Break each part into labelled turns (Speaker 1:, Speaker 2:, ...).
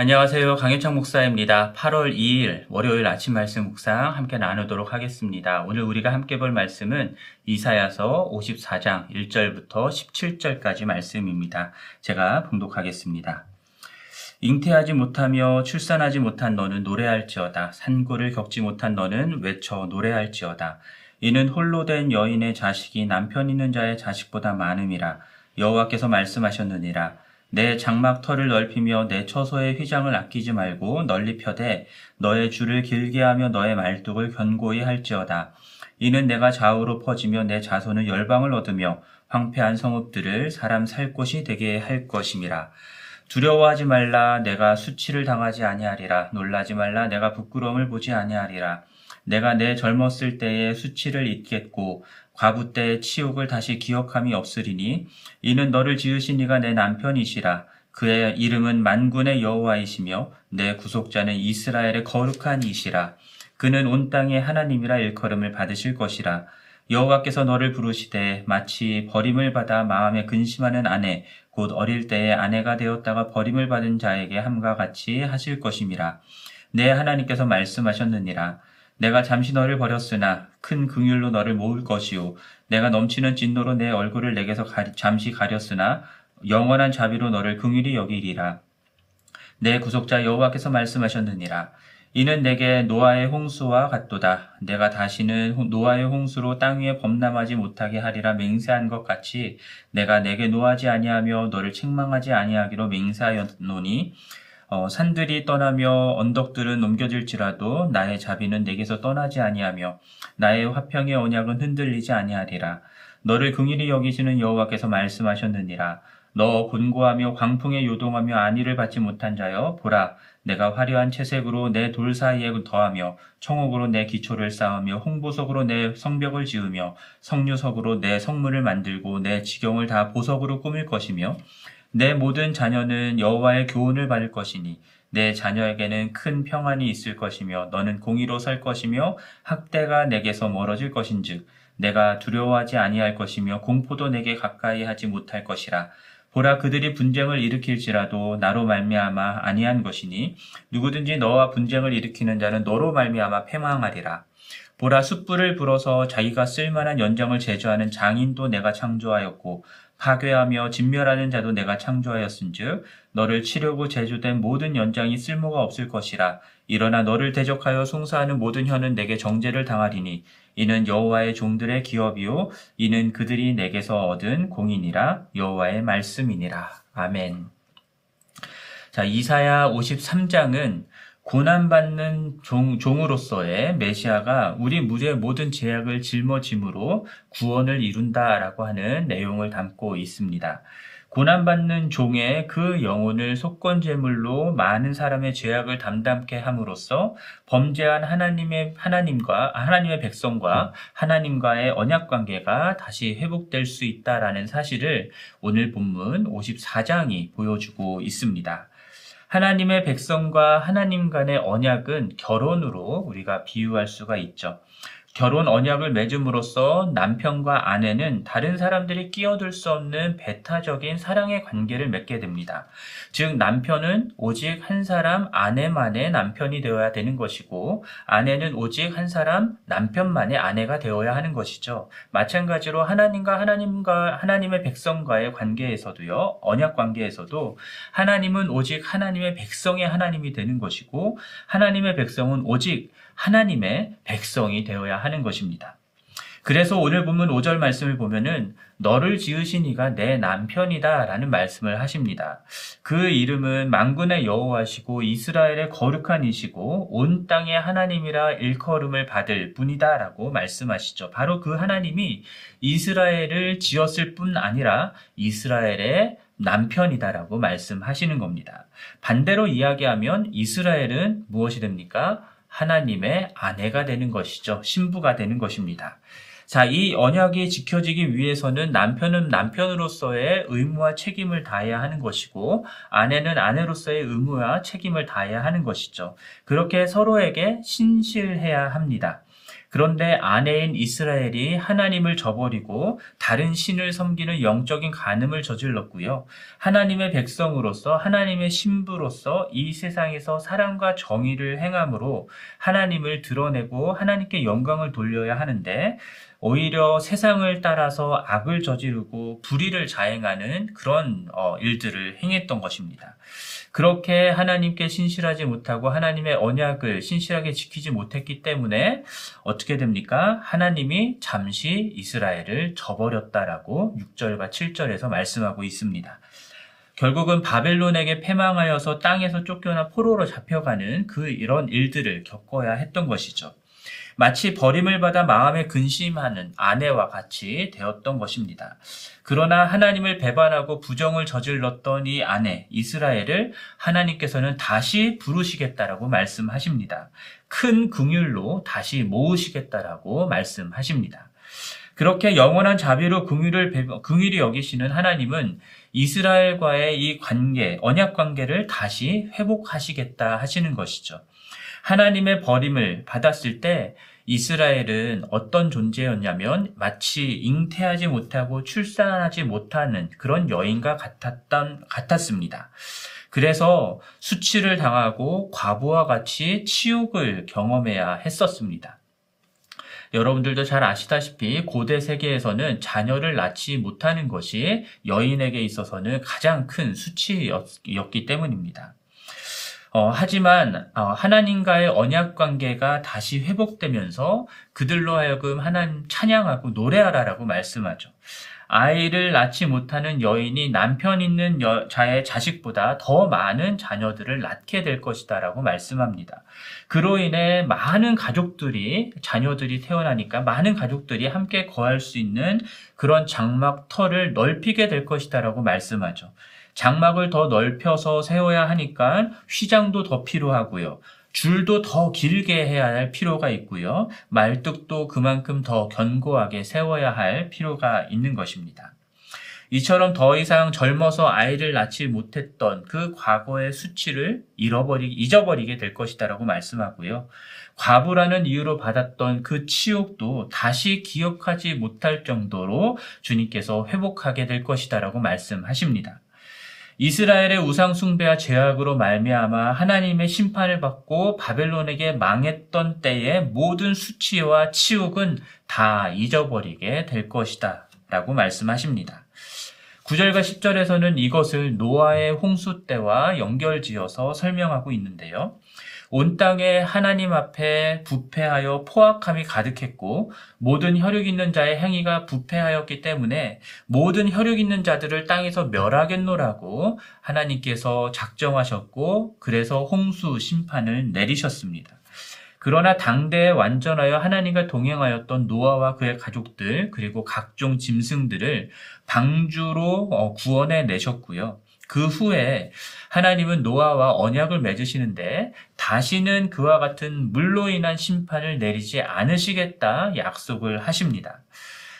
Speaker 1: 안녕하세요. 강현창 목사입니다. 8월 2일 월요일 아침 말씀 묵상 함께 나누도록 하겠습니다. 오늘 우리가 함께 볼 말씀은 이사야서 54장 1절부터 17절까지 말씀입니다. 제가 봉독하겠습니다. 잉태하지 못하며 출산하지 못한 너는 노래할지어다. 산고를 겪지 못한 너는 외쳐 노래할지어다. 이는 홀로 된 여인의 자식이 남편 있는 자의 자식보다 많음이라. 여호와께서 말씀하셨느니라. 내 장막 털을 넓히며 내 처소의 휘장을 아끼지 말고 널리 펴되 너의 줄을 길게 하며 너의 말뚝을 견고히 할지어다. 이는 내가 좌우로 퍼지며 내 자손은 열방을 얻으며 황폐한 성읍들을 사람 살 곳이 되게 할 것임이라. 두려워하지 말라. 내가 수치를 당하지 아니하리라. 놀라지 말라. 내가 부끄러움을 보지 아니하리라. 내가 내 젊었을 때의 수치를 잊겠고 과부 때의 치욕을 다시 기억함이 없으리니 이는 너를 지으신 이가 내 남편이시라. 그의 이름은 만군의 여호와이시며 내 구속자는 이스라엘의 거룩한 이시라. 그는 온 땅의 하나님이라 일컬음을 받으실 것이라. 여호와께서 너를 부르시되 마치 버림을 받아 마음에 근심하는 아내 곧 어릴 때에 아내가 되었다가 버림을 받은 자에게 함과 같이 하실 것임이라. 내 하나님께서 말씀하셨느니라 내가 잠시 너를 버렸으나 큰 긍휼로 너를 모을 것이요. 내가 넘치는 진노로 내 얼굴을 내게서 가리, 잠시 가렸으나 영원한 자비로 너를 긍휼히 여기리라. 내 구속자 여호와께서 말씀하셨느니라. 이는 내게 노아의 홍수와 같도다. 내가 다시는 노아의 홍수로 땅 위에 범람하지 못하게 하리라 맹세한 것 같이 내가 내게 노하지 아니하며 너를 책망하지 아니하기로 맹세하였노니 어, 산들이 떠나며 언덕들은 옮겨질지라도 나의 자비는 내게서 떠나지 아니하며 나의 화평의 언약은 흔들리지 아니하리라. 너를 긍일히 여기시는 여호와께서 말씀하셨느니라. 너 곤고하며 광풍에 요동하며 안위를 받지 못한 자여 보라 내가 화려한 채색으로 내 돌 사이에 더하며 청옥으로 내 기초를 쌓으며 홍보석으로 내 성벽을 지으며 성류석으로 내 성문을 만들고 내 지경을 다 보석으로 꾸밀 것이며 내 모든 자녀는 여호와의 교훈을 받을 것이니 내 자녀에게는 큰 평안이 있을 것이며 너는 공의로 살 것이며 학대가 내게서 멀어질 것인즉 내가 두려워하지 아니할 것이며 공포도 내게 가까이 하지 못할 것이라. 보라 그들이 분쟁을 일으킬지라도 나로 말미암아 아니한 것이니 누구든지 너와 분쟁을 일으키는 자는 너로 말미암아 패망하리라. 보라 숯불을 불어서 자기가 쓸만한 연장을 제조하는 장인도 내가 창조하였고 파괴하며 진멸하는 자도 내가 창조하였은즉 너를 치려고 제조된 모든 연장이 쓸모가 없을 것이라 일어나 너를 대적하여 송사하는 모든 혀는 내게 정죄를 당하리니 이는 여호와의 종들의 기업이요 이는 그들이 내게서 얻은 공인이라 여호와의 말씀이니라 아멘. 자 이사야 53장은 고난받는 종, 종으로서의 메시아가 우리 무리의 모든 제약을 짊어짐으로 구원을 이룬다라고 하는 내용을 담고 있습니다. 고난받는 종의 그 영혼을 속건제물로 많은 사람의 죄악을 담담케 함으로써 범죄한 하나님의 하나님과 하나님의 백성과 하나님과의 언약 관계가 다시 회복될 수 있다라는 사실을 오늘 본문 54장이 보여주고 있습니다. 하나님의 백성과 하나님 간의 언약은 결혼으로 우리가 비유할 수가 있죠. 결혼 언약을 맺음으로써 남편과 아내는 다른 사람들이 끼어들 수 없는 배타적인 사랑의 관계를 맺게 됩니다. 즉, 남편은 오직 한 사람 아내만의 남편이 되어야 되는 것이고, 아내는 오직 한 사람 남편만의 아내가 되어야 하는 것이죠. 마찬가지로 하나님과 하나님과 하나님의 백성과의 관계에서도요, 언약 관계에서도 하나님은 오직 하나님의 백성의 하나님이 되는 것이고, 하나님의 백성은 오직 하나님의 백성이 되어야 하는 것입니다. 그래서 오늘 본문 5절 말씀을 보면은 너를 지으신 이가 내 남편이다 라는 말씀을 하십니다. 그 이름은 만군의 여호와시고 이스라엘의 거룩한 이시고 온 땅의 하나님이라 일컬음을 받을 분이다 라고 말씀하시죠. 바로 그 하나님이 이스라엘을 지었을 뿐 아니라 이스라엘의 남편이다라고 말씀하시는 겁니다. 반대로 이야기하면 이스라엘은 무엇이 됩니까? 하나님의 아내가 되는 것이죠. 신부가 되는 것입니다. 자, 이 언약이 지켜지기 위해서는 남편은 남편으로서의 의무와 책임을 다해야 하는 것이고, 아내는 아내로서의 의무와 책임을 다해야 하는 것이죠. 그렇게 서로에게 신실해야 합니다. 그런데 아내인 이스라엘이 하나님을 저버리고 다른 신을 섬기는 영적인 간음을 저질렀고요. 하나님의 백성으로서 하나님의 신부로서 이 세상에서 사랑과 정의를 행함으로 하나님을 드러내고 하나님께 영광을 돌려야 하는데 오히려 세상을 따라서 악을 저지르고 불의를 자행하는 그런 어, 일들을 행했던 것입니다. 그렇게 하나님께 신실하지 못하고 하나님의 언약을 신실하게 지키지 못했기 때문에 어떻게 됩니까? 하나님이 잠시 이스라엘을 저버렸다라고 6절과 7절에서 말씀하고 있습니다. 결국은 바벨론에게 패망하여서 땅에서 쫓겨나 포로로 잡혀가는 그 이런 일들을 겪어야 했던 것이죠. 마치 버림을 받아 마음에 근심하는 아내와 같이 되었던 것입니다. 그러나 하나님을 배반하고 부정을 저질렀던 이 아내 이스라엘을 하나님께서는 다시 부르시겠다라고 말씀하십니다. 큰 긍휼로 다시 모으시겠다라고 말씀하십니다. 그렇게 영원한 자비로 긍휼을 긍휼히 여기시는 하나님은 이스라엘과의 이 관계, 언약 관계를 다시 회복하시겠다 하시는 것이죠. 하나님의 버림을 받았을 때 이스라엘은 어떤 존재였냐면 마치 잉태하지 못하고 출산하지 못하는 그런 여인과 같았던, 같았습니다. 그래서 수치를 당하고 과부와 같이 치욕을 경험해야 했었습니다. 여러분들도 잘 아시다시피 고대 세계에서는 자녀를 낳지 못하는 것이 여인에게 있어서는 가장 큰 수치였기 때문입니다. 어, 하지만 어, 하나님과의 언약 관계가 다시 회복되면서 그들로 하여금 하나님 찬양하고 노래하라라고 말씀하죠. 아이를 낳지 못하는 여인이 남편 있는 여 자의 자식보다 더 많은 자녀들을 낳게 될 것이다라고 말씀합니다. 그로 인해 많은 가족들이 자녀들이 태어나니까 많은 가족들이 함께 거할 수 있는 그런 장막 터를 넓히게 될 것이다라고 말씀하죠. 장막을 더 넓혀서 세워야 하니까 휘장도 더 필요하고요. 줄도 더 길게 해야 할 필요가 있고요. 말뚝도 그만큼 더 견고하게 세워야 할 필요가 있는 것입니다. 이처럼 더 이상 젊어서 아이를 낳지 못했던 그 과거의 수치를 잃어버리, 잊어버리게 될 것이다라고 말씀하고요. 과부라는 이유로 받았던 그 치욕도 다시 기억하지 못할 정도로 주님께서 회복하게 될 것이다라고 말씀하십니다. 이스라엘의 우상 숭배와 죄악으로 말미암아 하나님의 심판을 받고 바벨론에게 망했던 때의 모든 수치와 치욕은 다 잊어버리게 될 것이다. 라고 말씀하십니다. 9절과 10절에서는 이것을 노아의 홍수 때와 연결지어서 설명하고 있는데요. 온 땅에 하나님 앞에 부패하여 포악함이 가득했고 모든 혈육 있는 자의 행위가 부패하였기 때문에 모든 혈육 있는 자들을 땅에서 멸하겠노라고 하나님께서 작정하셨고 그래서 홍수 심판을 내리셨습니다. 그러나 당대에 완전하여 하나님과 동행하였던 노아와 그의 가족들 그리고 각종 짐승들을 방주로 어, 구원해 내셨고요. 그 후에 하나님은 노아와 언약을 맺으시는데 다시는 그와 같은 물로 인한 심판을 내리지 않으시겠다 약속을 하십니다.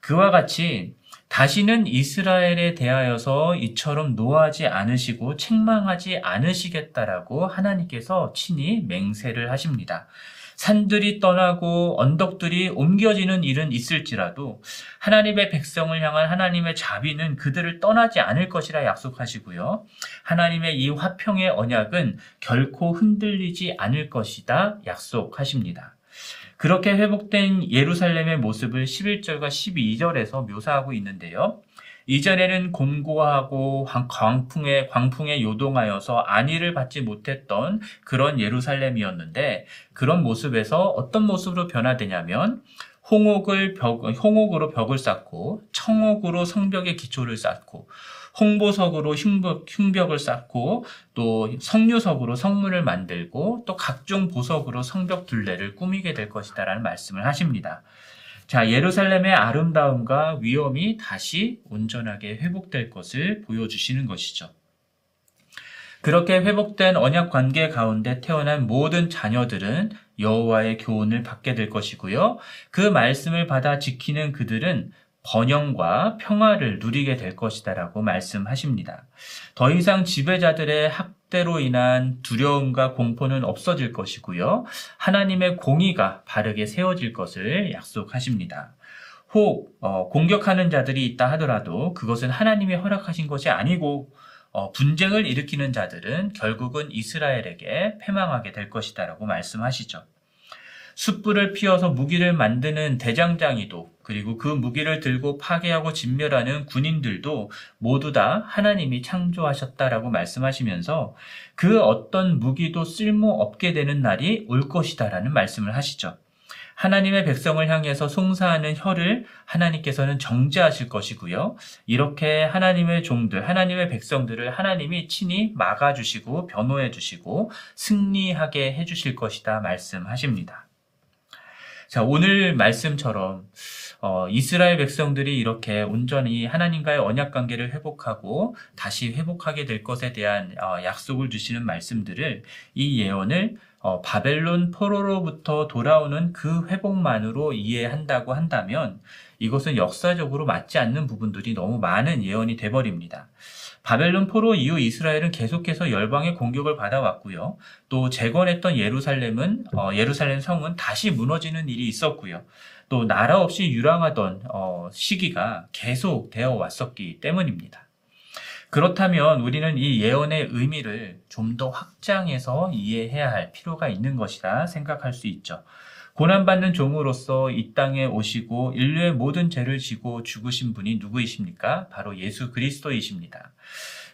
Speaker 1: 그와 같이 다시는 이스라엘에 대하여서 이처럼 노하지 않으시고 책망하지 않으시겠다라고 하나님께서 친히 맹세를 하십니다. 산들이 떠나고 언덕들이 옮겨지는 일은 있을지라도 하나님의 백성을 향한 하나님의 자비는 그들을 떠나지 않을 것이라 약속하시고요. 하나님의 이 화평의 언약은 결코 흔들리지 않을 것이다 약속하십니다. 그렇게 회복된 예루살렘의 모습을 11절과 12절에서 묘사하고 있는데요. 이전에는 곤고하고 광풍에 광풍에 요동하여서 안위를 받지 못했던 그런 예루살렘이었는데 그런 모습에서 어떤 모습으로 변화되냐면 홍옥을 벽, 홍옥으로 벽을 쌓고 청옥으로 성벽의 기초를 쌓고 홍보석으로 흉벽, 흉벽을 쌓고 또 성류석으로 성문을 만들고 또 각종 보석으로 성벽 둘레를 꾸미게 될 것이다라는 말씀을 하십니다. 자, 예루살렘의 아름다움과 위엄이 다시 온전하게 회복될 것을 보여주시는 것이죠. 그렇게 회복된 언약 관계 가운데 태어난 모든 자녀들은 여호와의 교훈을 받게 될 것이고요. 그 말씀을 받아 지키는 그들은 번영과 평화를 누리게 될 것이다라고 말씀하십니다. 더 이상 지배자들의 학 학대로 인한 두려움과 공포는 없어질 것이고요. 하나님의 공의가 바르게 세워질 것을 약속하십니다. 혹 어, 공격하는 자들이 있다 하더라도 그것은 하나님이 허락하신 것이 아니고 어, 분쟁을 일으키는 자들은 결국은 이스라엘에게 패망하게 될 것이다라고 말씀하시죠. 숯불을 피워서 무기를 만드는 대장장이도 그리고 그 무기를 들고 파괴하고 진멸하는 군인들도 모두 다 하나님이 창조하셨다라고 말씀하시면서 그 어떤 무기도 쓸모없게 되는 날이 올 것이다라는 말씀을 하시죠. 하나님의 백성을 향해서 송사하는 혀를 하나님께서는 정죄하실 것이고요. 이렇게 하나님의 종들, 하나님의 백성들을 하나님이 친히 막아주시고 변호해 주시고 승리하게 해주실 것이다 말씀하십니다. 자, 오늘 말씀처럼 어, 이스라엘 백성들이 이렇게 온전히 하나님과의 언약 관계를 회복하고 다시 회복하게 될 것에 대한 어, 약속을 주시는 말씀들을 이 예언을 어, 바벨론 포로로부터 돌아오는 그 회복만으로 이해한다고 한다면 이것은 역사적으로 맞지 않는 부분들이 너무 많은 예언이 돼버립니다. 바벨론 포로 이후 이스라엘은 계속해서 열방의 공격을 받아왔고요. 또 재건했던 예루살렘은 어, 예루살렘 성은 다시 무너지는 일이 있었고요. 또 나라 없이 유랑하던 어, 시기가 계속 되어 왔었기 때문입니다. 그렇다면 우리는 이 예언의 의미를 좀 더 확장해서 이해해야 할 필요가 있는 것이라 생각할 수 있죠. 고난받는 종으로서 이 땅에 오시고 인류의 모든 죄를 지고 죽으신 분이 누구이십니까? 바로 예수 그리스도이십니다.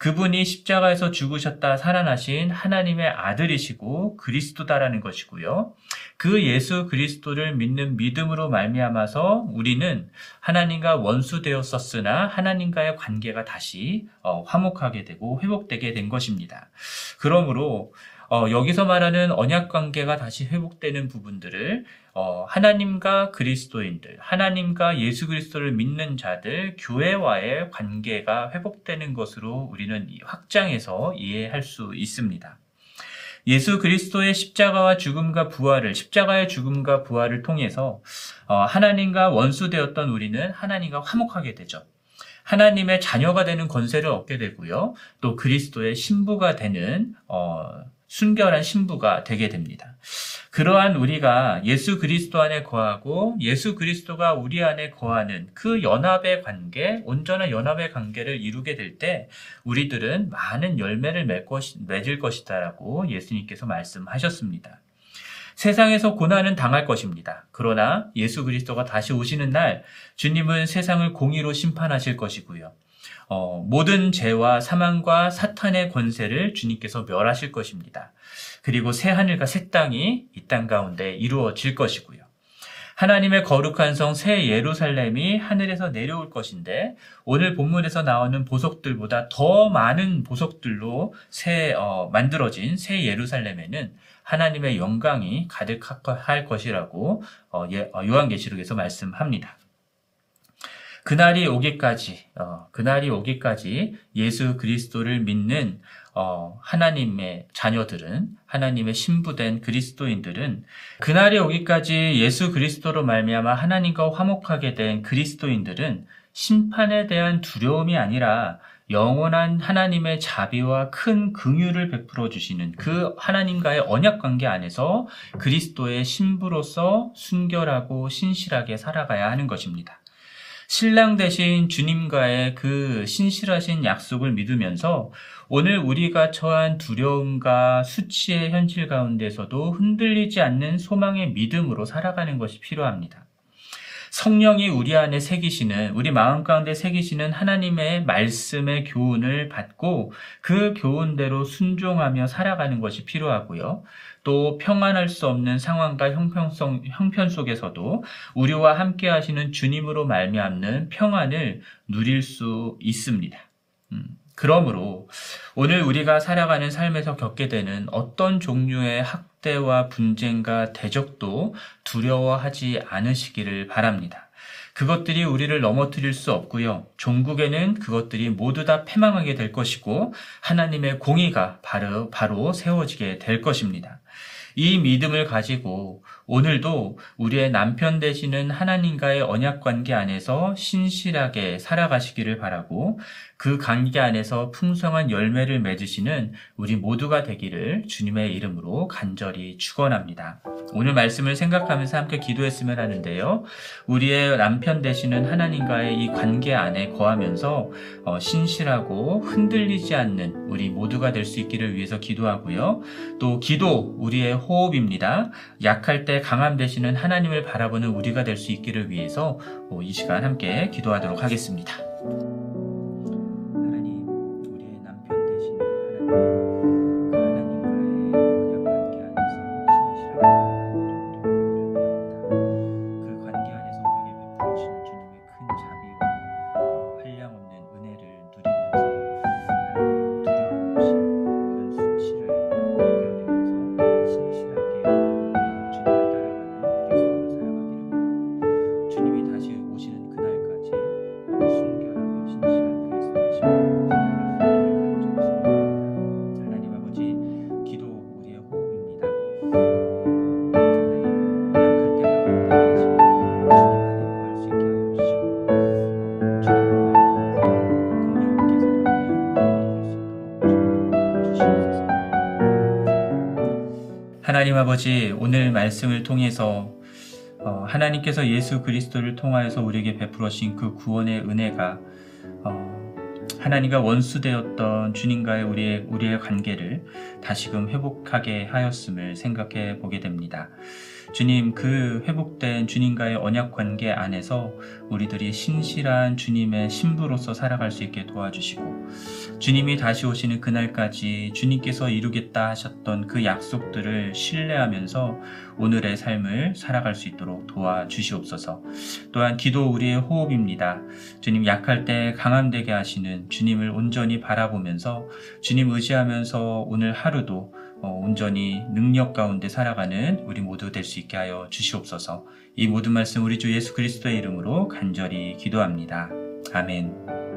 Speaker 1: 그분이 십자가에서 죽으셨다 살아나신 하나님의 아들이시고 그리스도다라는 것이고요. 그 예수 그리스도를 믿는 믿음으로 말미암아서 우리는 하나님과 원수 되었었으나 하나님과의 관계가 다시 어, 화목하게 되고 회복되게 된 것입니다. 그러므로 어, 여기서 말하는 언약 관계가 다시 회복되는 부분들을 어, 하나님과 그리스도인들, 하나님과 예수 그리스도를 믿는 자들, 교회와의 관계가 회복되는 것으로 우리는 확장해서 이해할 수 있습니다. 예수 그리스도의 십자가와 죽음과 부활을, 십자가의 죽음과 부활을 통해서 어, 하나님과 원수되었던 우리는 하나님과 화목하게 되죠. 하나님의 자녀가 되는 권세를 얻게 되고요. 또 그리스도의 신부가 되는 어, 순결한 신부가 되게 됩니다. 그러한 우리가 예수 그리스도 안에 거하고 예수 그리스도가 우리 안에 거하는 그 연합의 관계, 온전한 연합의 관계를 이루게 될 때 우리들은 많은 열매를 맺을 것이다라고 예수님께서 말씀하셨습니다. 세상에서 고난은 당할 것입니다. 그러나 예수 그리스도가 다시 오시는 날 주님은 세상을 공의로 심판하실 것이고요. 어, 모든 죄와 사망과 사탄의 권세를 주님께서 멸하실 것입니다. 그리고 새 하늘과 새 땅이 이 땅 가운데 이루어질 것이고요. 하나님의 거룩한 성 새 예루살렘이 하늘에서 내려올 것인데 오늘 본문에서 나오는 보석들보다 더 많은 보석들로 새 어, 만들어진 새 예루살렘에는 하나님의 영광이 가득할 것이라고 어, 예, 어, 요한계시록에서 말씀합니다. 그날이 오기까지 어, 그날이 오기까지 예수 그리스도를 믿는 어, 하나님의 자녀들은 하나님의 신부된 그리스도인들은 그날이 오기까지 예수 그리스도로 말미암아 하나님과 화목하게 된 그리스도인들은 심판에 대한 두려움이 아니라 영원한 하나님의 자비와 큰 긍휼을 베풀어 주시는 그 하나님과의 언약 관계 안에서 그리스도의 신부로서 순결하고 신실하게 살아가야 하는 것입니다. 신랑 대신 주님과의 그 신실하신 약속을 믿으면서 오늘 우리가 처한 두려움과 수치의 현실 가운데서도 흔들리지 않는 소망의 믿음으로 살아가는 것이 필요합니다. 성령이 우리 안에 새기시는, 우리 마음 가운데 새기시는 하나님의 말씀의 교훈을 받고 그 교훈대로 순종하며 살아가는 것이 필요하고요. 또 평안할 수 없는 상황과 형편성, 형편 속에서도 우리와 함께 하시는 주님으로 말미암는 평안을 누릴 수 있습니다. 음, 그러므로 오늘 우리가 살아가는 삶에서 겪게 되는 어떤 종류의 학대와 분쟁과 대적도 두려워하지 않으시기를 바랍니다. 그것들이 우리를 넘어뜨릴 수 없고요. 종국에는 그것들이 모두 다 패망하게 될 것이고 하나님의 공의가 바로 바로 세워지게 될 것입니다. 이 믿음을 가지고 오늘도 우리의 남편 되시는 하나님과의 언약 관계 안에서 신실하게 살아가시기를 바라고 그 관계 안에서 풍성한 열매를 맺으시는 우리 모두가 되기를 주님의 이름으로 간절히 축원합니다. 오늘 말씀을 생각하면서 함께 기도했으면 하는데요. 우리의 남편 되시는 하나님과의 이 관계 안에 거하면서 어, 신실하고 흔들리지 않는 우리 모두가 될 수 있기를 위해서 기도하고요. 또 기도 우리의 호흡입니다. 약할 때 강함 되시는 하나님을 바라보는 우리가 될 수 있기를 위해서 어, 이 시간 함께 기도하도록 하겠습니다. 하나님, 우리의 남편 되시는 하나님, 하나님 아버지 오늘 말씀을 통해서 어, 하나님께서 예수 그리스도를 통하여서 우리에게 베풀어신 그 구원의 은혜가 어, 하나님과 원수되었던 주님과의 우리의 우리의 관계를 다시금 회복하게 하였음을 생각해 보게 됩니다. 주님 그 회복된 주님과의 언약 관계 안에서 우리들이 신실한 주님의 신부로서 살아갈 수 있게 도와주시고 주님이 다시 오시는 그날까지 주님께서 이루겠다 하셨던 그 약속들을 신뢰하면서 오늘의 삶을 살아갈 수 있도록 도와주시옵소서. 또한 기도 우리의 호흡입니다. 주님 약할 때 강함되게 하시는 주님을 온전히 바라보면서 주님 의지하면서 오늘 하루도 어, 온전히 능력 가운데 살아가는 우리 모두 될 수 있게 하여 주시옵소서. 이 모든 말씀 우리 주 예수 그리스도의 이름으로 간절히 기도합니다. 아멘.